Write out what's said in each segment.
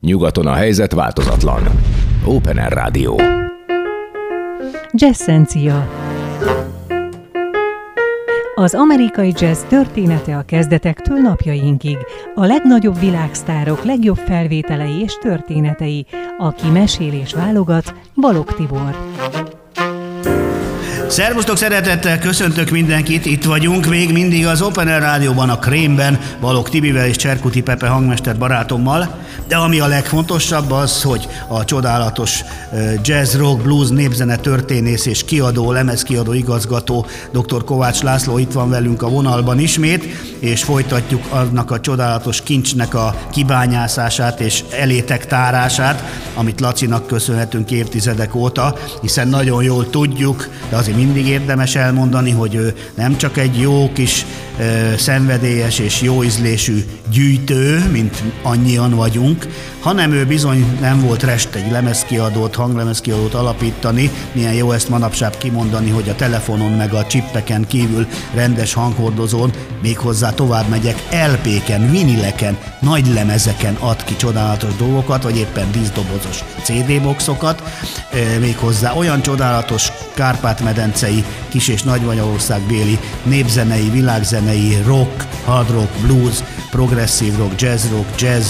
Nyugaton a helyzet változatlan. Open Air Rádió. Jazzencia. Az amerikai jazz története a kezdetektől napjainkig. A legnagyobb világsztárok legjobb felvételei és történetei. Aki mesél és válogat, Balog Tibor. Szervusztok, szeretettel köszöntök mindenkit, itt vagyunk még mindig az Open Air Rádióban, a Krémben, Balog Tibivel és Cserkuti Pepe hangmester barátommal, de ami a legfontosabb az, hogy a csodálatos jazz, rock, blues, népzene történész és kiadó, lemezkiadó igazgató dr. Kovács László itt van velünk a vonalban ismét, és folytatjuk annak a csodálatos kincsnek a kibányászását és elétek tárását, amit Lacinak köszönhetünk évtizedek óta, hiszen nagyon jól tudjuk, de azért mindig érdemes elmondani, hogy ő nem csak egy jó kis szenvedélyes és jó ízlésű gyűjtő, mint annyian vagyunk, hanem ő bizony nem volt rest egy lemezkiadót, hanglemezkiadót alapítani, milyen jó ezt manapság kimondani, hogy a telefonon meg a csippeken kívül rendes hanghordozón, méghozzá tovább megyek, LP-ken, vinileken, nagy lemezeken ad ki csodálatos dolgokat, vagy éppen díszdobozos CD-boxokat, méghozzá olyan csodálatos Kárpát-medencei, kis- és nagy béli népzenei, világzenei, rock, hard rock, blues, progresszív rock, jazz rock, jazz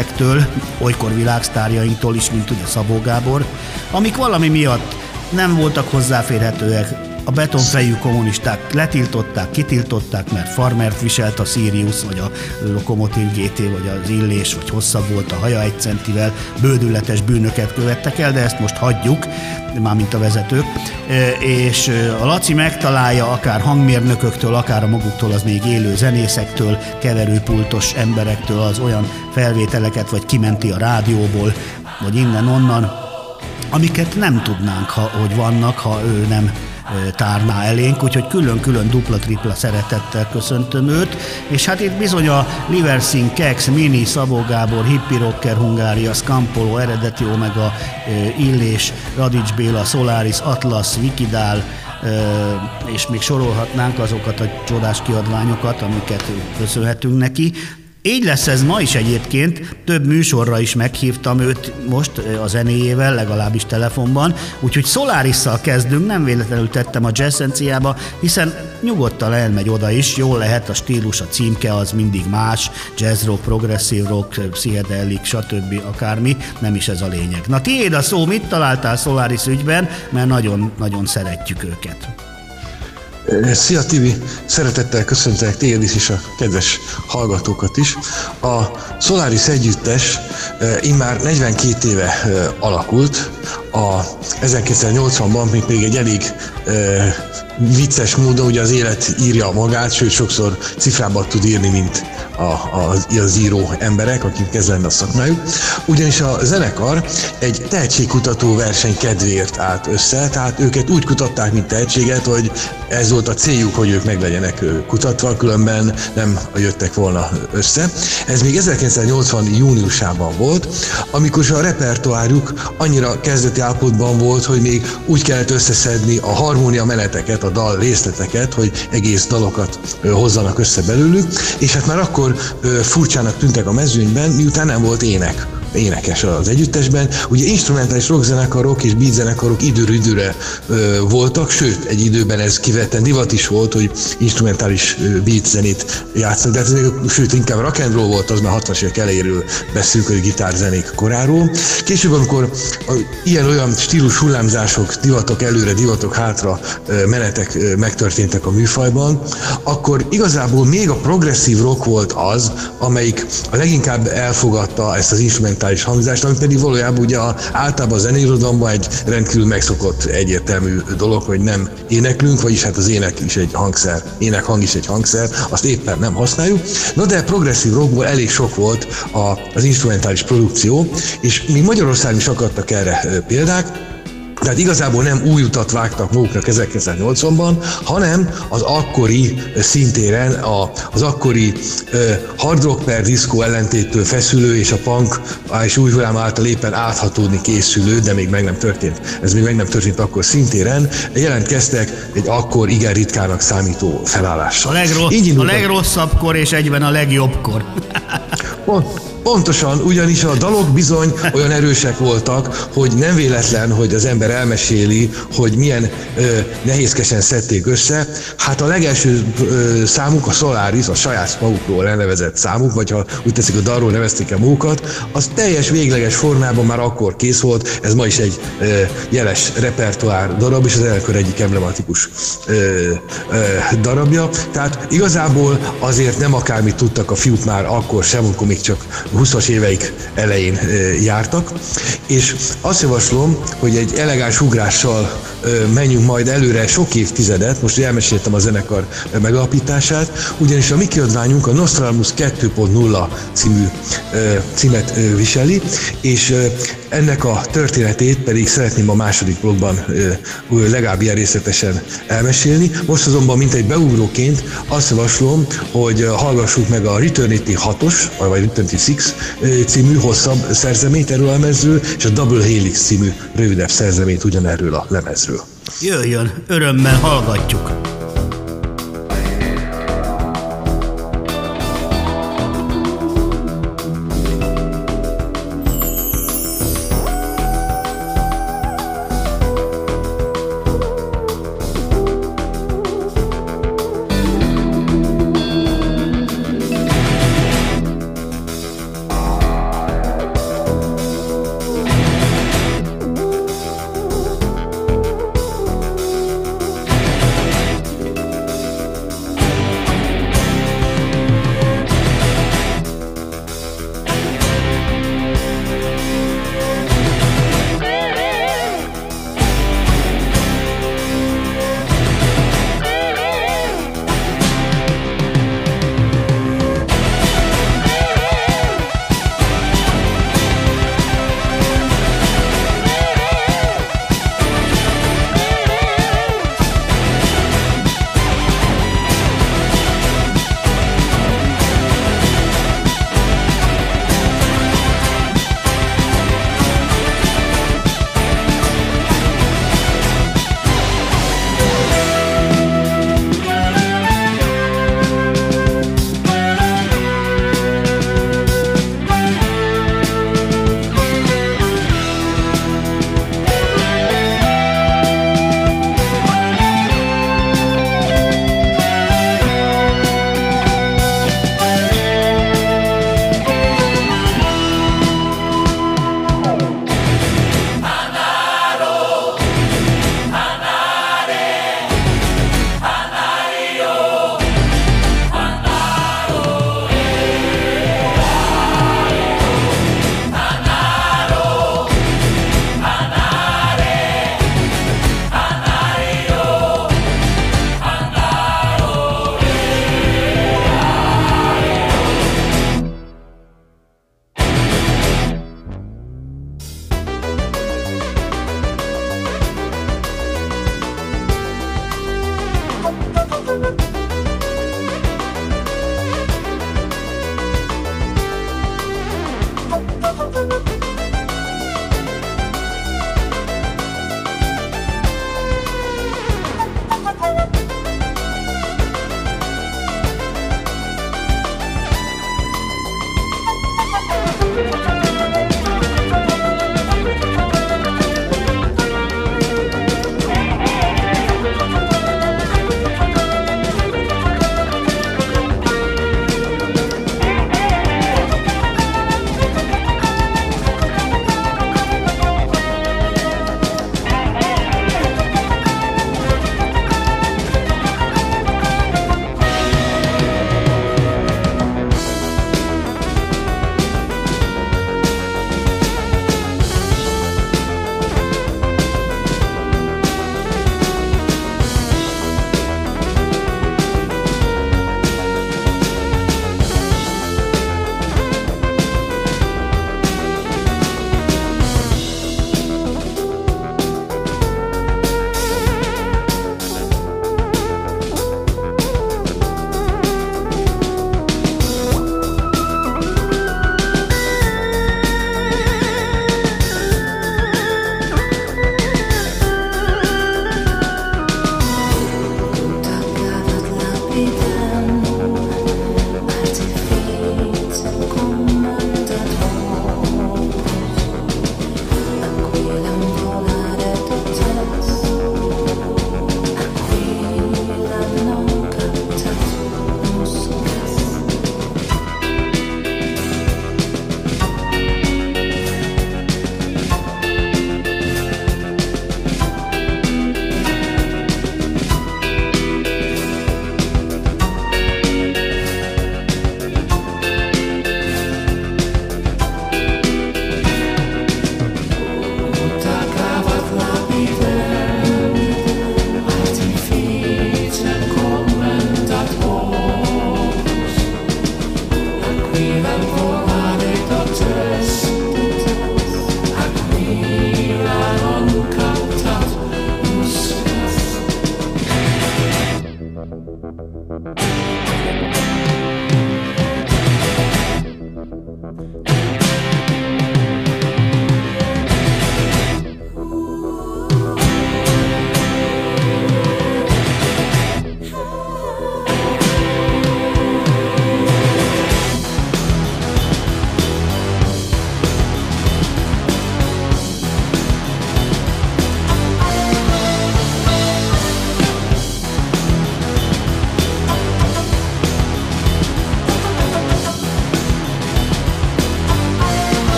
mesterektől, olykor világsztárjainktól is, mint ugye Szabó Gábor, amik valami miatt nem voltak hozzáférhetőek a betonfejű kommunisták letiltották, kitiltották, mert farmert viselt a Sirius, vagy a Lokomotív GT, vagy az Illés, vagy hosszabb volt a haja egy centivel, bődületes bűnöket követtek el, de ezt most hagyjuk, már mint a vezetők, e, és e, a Laci megtalálja akár hangmérnököktől, akár a maguktól az még élő zenészektől, keverőpultos emberektől az olyan felvételeket, vagy kimenti a rádióból, vagy innen-onnan, amiket nem tudnánk, ha, hogy vannak, ha ő nem tárná elénk, úgyhogy külön-külön dupla-tripla szeretettel köszöntöm őt, és hát itt bizony a Liversin, Kex, Mini, Szabó Gábor, Hippi Rocker, Hungária, Scampolo, Eredeti Omega, Illés, Radics Béla, Solaris, Atlas, Vikidál, és még sorolhatnánk azokat a csodás kiadványokat, amiket köszönhetünk neki. Így lesz ez ma is egyébként, több műsorra is meghívtam őt most a zenéjével, legalábbis telefonban, úgyhogy Solarisszal kezdünk, nem véletlenül tettem a jazzenciába, hiszen nyugodtan elmegy oda is, jól lehet a stílus, a címke az mindig más, jazz rock, progressive rock, psychedelic, stb. akármi, nem is ez a lényeg. Na tiéd a szó, mit találtál Solaris ügyben, mert nagyon-nagyon szeretjük őket. Szia Tibi, szeretettel köszöntelek téged is, és a kedves hallgatókat is. A Solaris együttes immár 42 éve alakult, a 1980-ban még egy elég vicces módon ugye az élet írja magát, sőt sokszor cifrába tud írni, mint a, a, az író emberek, akik ez lenne a szakmájuk. Ugyanis a zenekar egy tehetségkutató verseny kedvéért állt össze, tehát őket úgy kutatták, mint tehetséget, hogy ez volt a céljuk, hogy ők meg legyenek kutatva, különben nem jöttek volna össze. Ez még 1980. júniusában volt, amikor a repertoárjuk annyira kezdeti állapotban volt, hogy még úgy kellett összeszedni a harmónia meneteket, a dal részleteket, hogy egész dalokat hozzanak össze belőlük, és hát már akkor furcsának tűntek a mezőnyben, miután nem volt ének énekes az együttesben. Ugye instrumentális rockzenekarok és beatzenekarok időről időre voltak, sőt, egy időben ez kivetten divat is volt, hogy instrumentális beat zenét játszanak, de hát ez, sőt, inkább rock and roll volt, az már 60-as évek elejéről beszélünk, hogy gitárzenék koráról. Később, amikor a, ilyen-olyan stílus hullámzások, divatok előre, divatok hátra menetek megtörténtek a műfajban, akkor igazából még a progresszív rock volt az, amelyik a leginkább elfogadta ezt az instrument instrumentális hangzást, ami pedig valójában ugye a, általában a zeneirodalomban egy rendkívül megszokott egyértelmű dolog, hogy nem éneklünk, vagyis hát az ének is egy hangszer, ének hang is egy hangszer, azt éppen nem használjuk. Na de progresszív rockból elég sok volt a, az instrumentális produkció, és mi Magyarországon is akadtak erre példák, tehát igazából nem új utat vágtak maguknak 1980-ban, hanem az akkori szintéren, a, az akkori uh, hard rock per diszkó ellentétől feszülő és a punk és új hullám által éppen áthatódni készülő, de még meg nem történt, ez még meg nem történt akkor szintéren, jelentkeztek egy akkor igen ritkának számító felállással. A, legrossz, a legrosszabb kor és egyben a legjobb kor. Pont, Pontosan, ugyanis a dalok bizony olyan erősek voltak, hogy nem véletlen, hogy az ember elmeséli, hogy milyen ö, nehézkesen szedték össze. Hát a legelső ö, számuk, a Solaris, a saját magukról elnevezett számuk, vagy ha úgy teszik, a dalról nevezték el magukat, az teljes végleges formában már akkor kész volt, ez ma is egy ö, jeles repertoár darab, és az elkör egyik emblematikus ö, ö, darabja. Tehát igazából azért nem akármit tudtak a fiúk már akkor sem, amikor még csak 20-as éveik elején jártak, és azt javaslom, hogy egy elegáns ugrással menjünk majd előre sok évtizedet, most elmeséltem a zenekar megalapítását, ugyanis a mi kiadványunk a Nostradamus 2.0 című címet viseli, és ennek a történetét pedig szeretném a második blogban legalább ilyen részletesen elmesélni. Most azonban, mint egy beugróként azt javaslom, hogy hallgassuk meg a Returnity 6-os, vagy Returnity 6 című hosszabb szerzeményt erről a lemezről, és a Double Helix című rövidebb szerzeményt ugyanerről a lemezről. Jöjjön, örömmel hallgatjuk!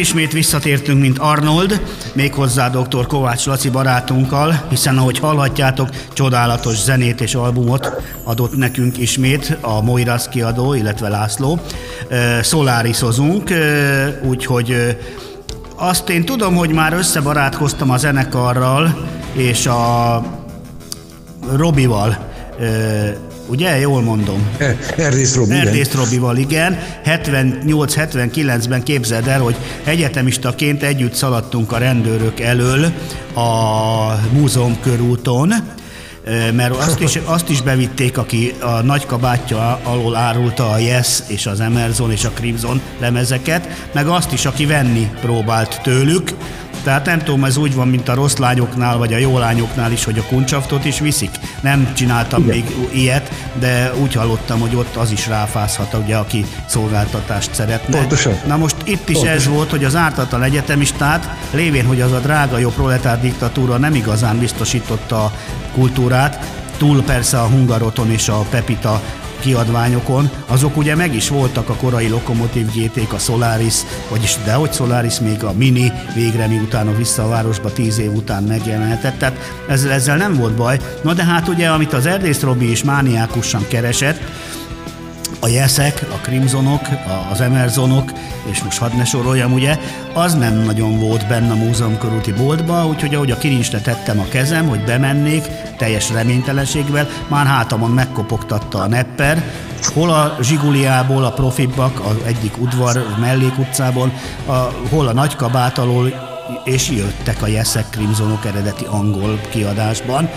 Ismét visszatértünk, mint Arnold, méghozzá dr. Kovács Laci barátunkkal, hiszen ahogy hallhatjátok, csodálatos zenét és albumot adott nekünk ismét a Moiras kiadó, illetve László. Solarisozunk, úgyhogy azt én tudom, hogy már összebarátkoztam a zenekarral és a Robival, ugye? Jól mondom. Erdész Robi, Erdész Robival, igen. 78-79-ben képzeld el, hogy egyetemistaként együtt szaladtunk a rendőrök elől a múzeum körúton, mert azt is, azt is bevitték, aki a nagy kabátja alól árulta a Yes és az Emerson és a Crimson lemezeket, meg azt is, aki venni próbált tőlük, tehát nem tudom, ez úgy van, mint a rossz lányoknál, vagy a jó lányoknál is, hogy a kuncsaftot is viszik. Nem csináltam Igen. még ilyet, de úgy hallottam, hogy ott az is ráfázhat, ugye, aki szolgáltatást szeretne. Pontosan. Na most itt is Pontosan. ez volt, hogy az ártatlan egyetemistát, lévén, hogy az a drága jó proletár diktatúra nem igazán biztosította a kultúrát, túl persze a Hungaroton és a Pepita kiadványokon, azok ugye meg is voltak a korai Lokomotív gt a Solaris, vagyis dehogy Solaris, még a Mini végre miután a Vissza a Városba tíz év után megjelenhetett, tehát ezzel, ezzel nem volt baj. Na de hát ugye, amit az Erdész Robi is mániákusan keresett, a Jeszek, a Crimsonok, az Emersonok, és most hadd ne soroljam, ugye, az nem nagyon volt benne a múzeum körúti boltba, úgyhogy ahogy a kirincsre tettem a kezem, hogy bemennék, teljes reménytelenségvel, már hátamon megkopogtatta a nepper, hol a Zsiguliából, a Profibak, az egyik udvar mellékutcából, a, hol a Nagykabát alól és jöttek a Jeszek Crimsonok eredeti angol kiadásban,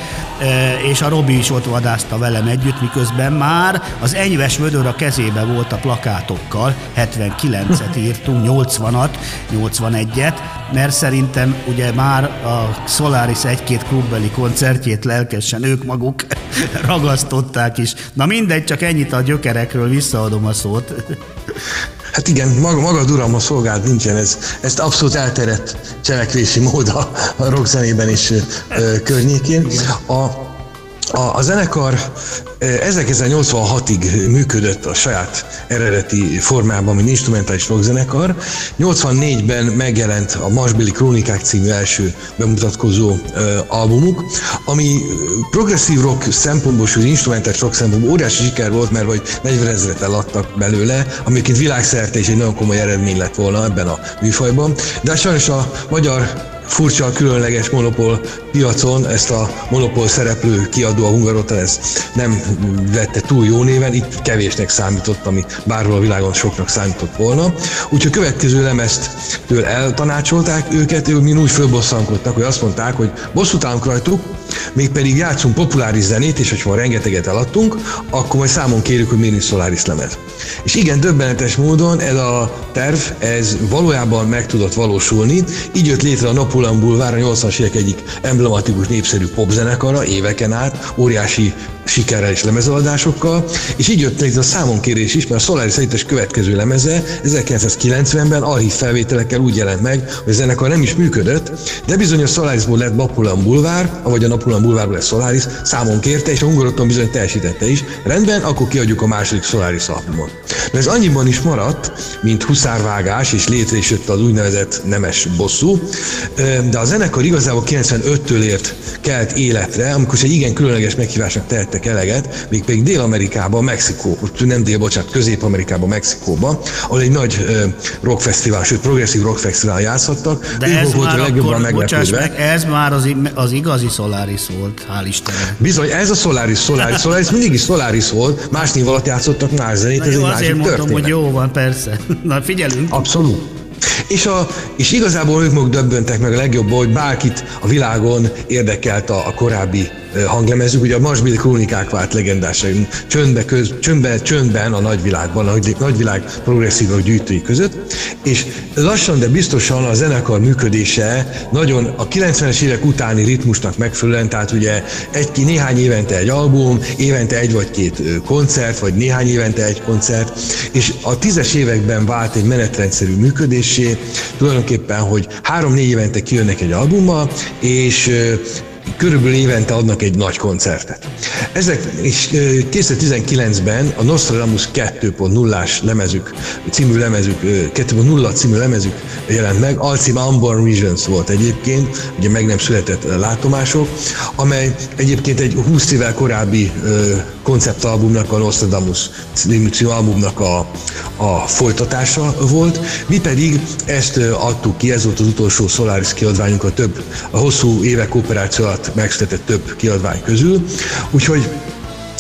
és a Robi is ott vadászta velem együtt, miközben már az enyves vödör a kezébe volt a plakátokkal, 79-et írtunk, 80-at, 81-et, mert szerintem ugye már a Solaris egy-két klubbeli koncertjét lelkesen ők maguk ragasztották is. Na mindegy, csak ennyit a gyökerekről, visszaadom a szót. Hát igen, maga, maga Durama szolgált nincsen, ez, ezt abszolút elterett cselekvési mód a, a rockzenében is ö, környékén. A, a, a zenekar 1986-ig működött a saját eredeti formában, mint instrumentális rockzenekar. 84-ben megjelent a Masbili Krónikák című első bemutatkozó albumuk, ami progresszív rock szempontból, az instrumentális rock szempontból óriási siker volt, mert vagy 40 ezeret eladtak belőle, ami egyébként világszerte is egy nagyon komoly eredmény lett volna ebben a műfajban. De hát sajnos a magyar furcsa, különleges monopól piacon ezt a monopól szereplő kiadó a Hungarotel ez nem vette túl jó néven, itt kevésnek számított, ami bárhol a világon soknak számított volna. Úgyhogy a következő lemezt től eltanácsolták őket, ők mind úgy fölbosszankodtak, hogy azt mondták, hogy bosszút állunk rajtuk, mégpedig játszunk populáris zenét, és hogyha rengeteget eladtunk, akkor majd számon kérjük, hogy miért Solaris lemez. És igen, döbbenetes módon ez a terv, ez valójában meg tudott valósulni, így jött létre a Napoleon Boulevard, a 80-as évek egyik emblematikus népszerű popzenekara éveken át, óriási sikerrel és lemezeladásokkal, és így jött létre a számonkérés is, mert a Solaris együttes következő lemeze 1990-ben archív felvételekkel úgy jelent meg, hogy a zenekar nem is működött, de bizony a Solarisból lett Napoleon Boulevard, vagy a Napoleon Boulevardból lett Solaris, számon kérte, és a Hungaroton bizony teljesítette is. Rendben, akkor kiadjuk a második Solaris albumot. De ez annyiban is maradt, mint huszárvágás, és létre is jött az úgynevezett nemes bosszú, de a zenekar igazából 95-től ért kelt életre, amikor egy igen különleges meghívásnak tettek eleget, még pedig Dél-Amerikában, Mexikó, nem Dél, bocsánat, Közép-Amerikában, Mexikóban, ahol egy nagy rockfesztivál, sőt progresszív rockfesztivál játszhattak. De ez volt már a legjobban akkor. Meg, ez már az, az igazi Solaris volt, hál' Istennek. Bizony, ez a Solaris, Solaris, Solaris mindig is Solaris volt, más név alatt játszottak más zenét, Na ez jó, egy másik mondom, történet. hogy jó van, persze. Na figyelünk. Abszolút. És, a, és igazából ők maguk döbböntek meg a legjobb, hogy bárkit a világon érdekelt a, a korábbi hanglemezük, ugye a Marsbili krónikák vált legendásai, csöndbe, köz, csöndbe, csöndben a nagyvilágban, a nagyvilág progresszív gyűjtői között, és lassan, de biztosan a zenekar működése nagyon a 90-es évek utáni ritmusnak megfelelően, tehát ugye egy, néhány évente egy album, évente egy vagy két koncert, vagy néhány évente egy koncert, és a tízes években vált egy menetrendszerű működésé, tulajdonképpen, hogy három-négy évente kijönnek egy albummal, és körülbelül évente adnak egy nagy koncertet. Ezek is 2019-ben a Nostradamus 2.0-ás lemezük, című lemezük, 2.0 című lemezük jelent meg, alcím Unborn Visions volt egyébként, ugye meg nem született látomások, amely egyébként egy 20 évvel korábbi konceptalbumnak, a Nostradamus című albumnak a, a folytatása volt. Mi pedig ezt adtuk ki, ez volt az utolsó Solaris kiadványunk a több, a hosszú évek operáció alatt megszületett több kiadvány közül. Úgyhogy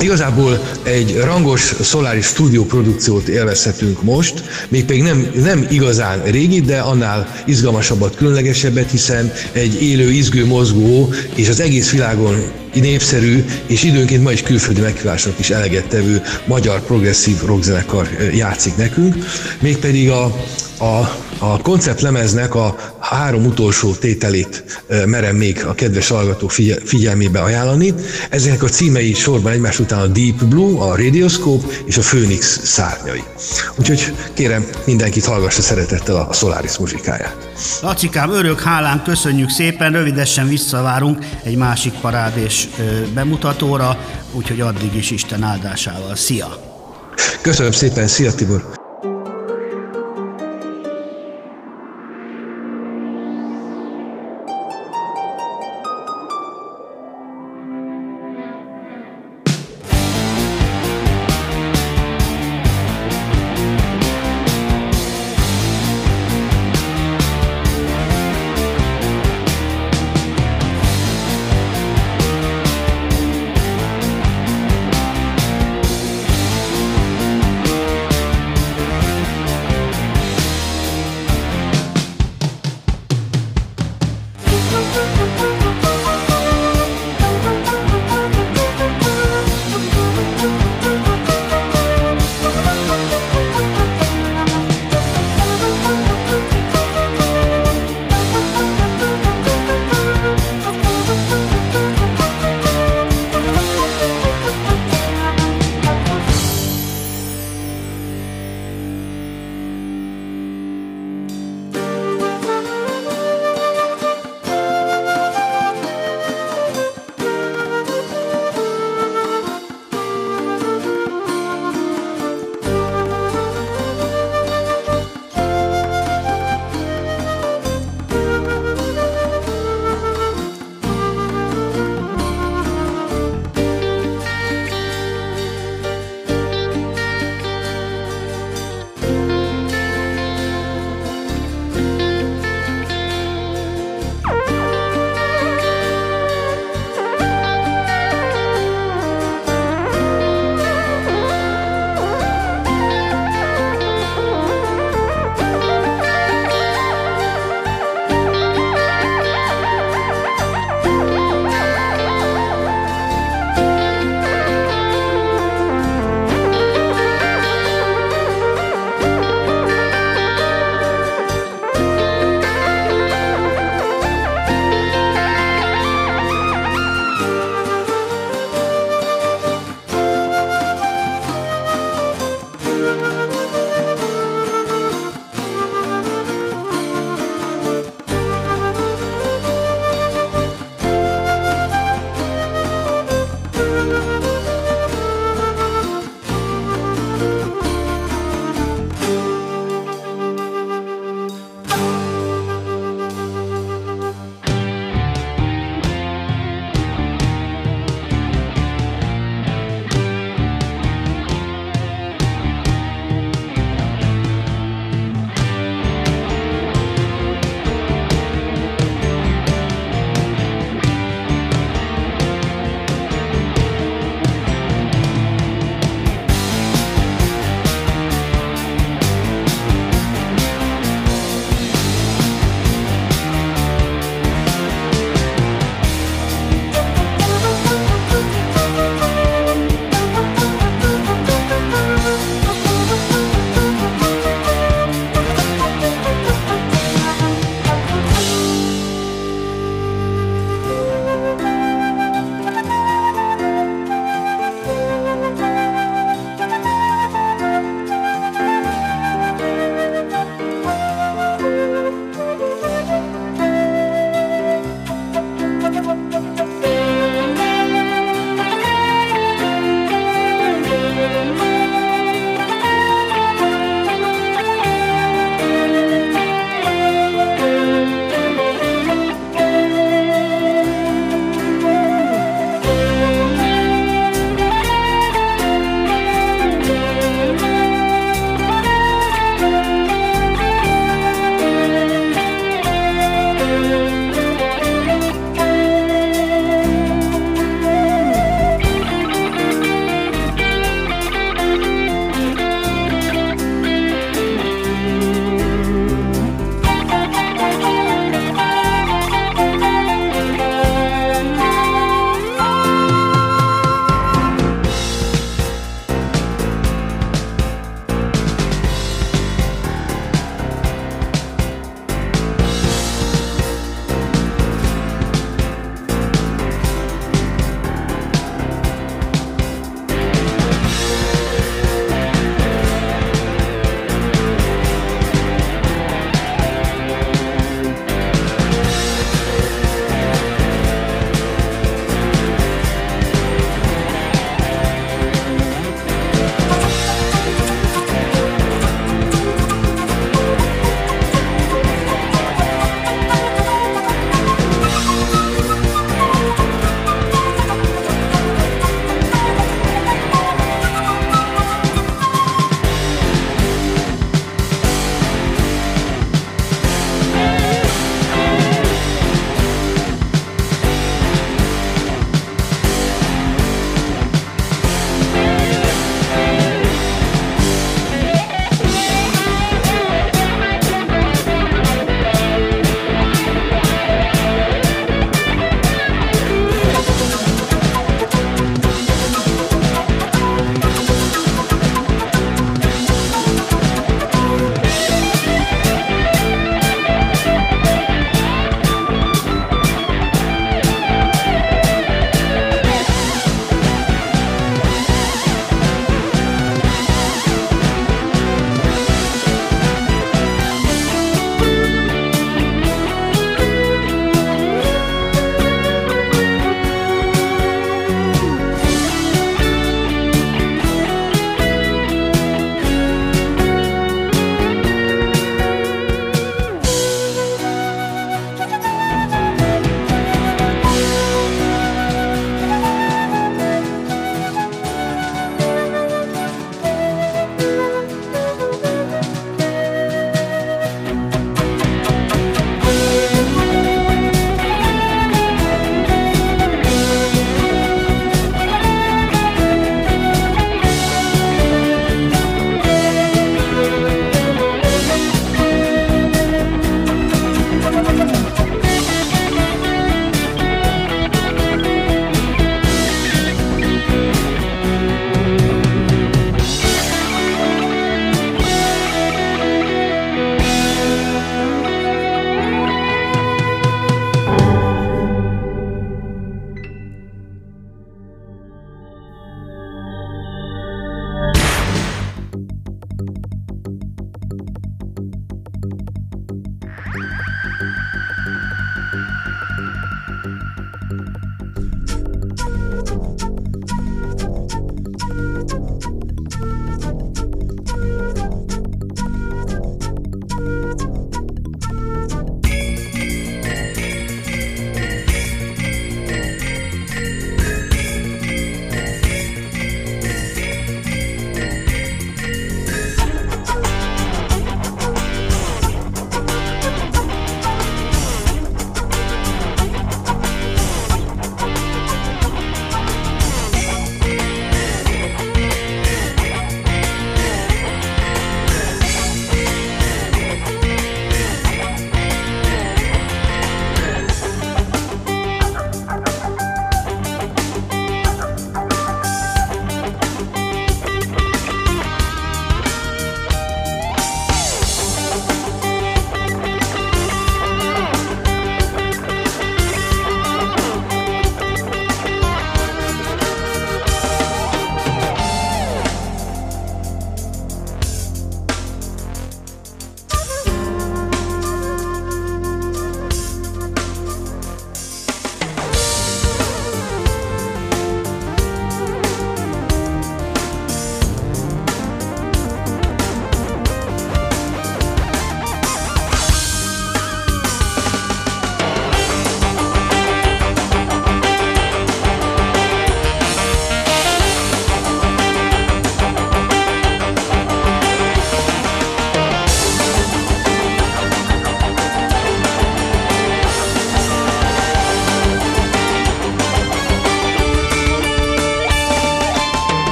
Igazából egy rangos Solaris stúdió produkciót élvezhetünk most, mégpedig nem, nem igazán régi, de annál izgalmasabbat, különlegesebbet, hiszen egy élő, izgő, mozgó és az egész világon népszerű és időnként ma is külföldi meghívásnak is eleget tevő magyar progresszív rockzenekar játszik nekünk, mégpedig a, a, a konceptlemeznek a három utolsó tételét merem még a kedves hallgató figyelmébe ajánlani. Ezeknek a címei sorban egymás után a Deep Blue, a Radioscope és a Phoenix szárnyai. Úgyhogy kérem mindenkit hallgassa szeretettel a Solaris muzsikáját. Lacikám, örök hálán köszönjük szépen, rövidesen visszavárunk egy másik parádés bemutatóra, úgyhogy addig is Isten áldásával. Szia! Köszönöm szépen, szia Tibor!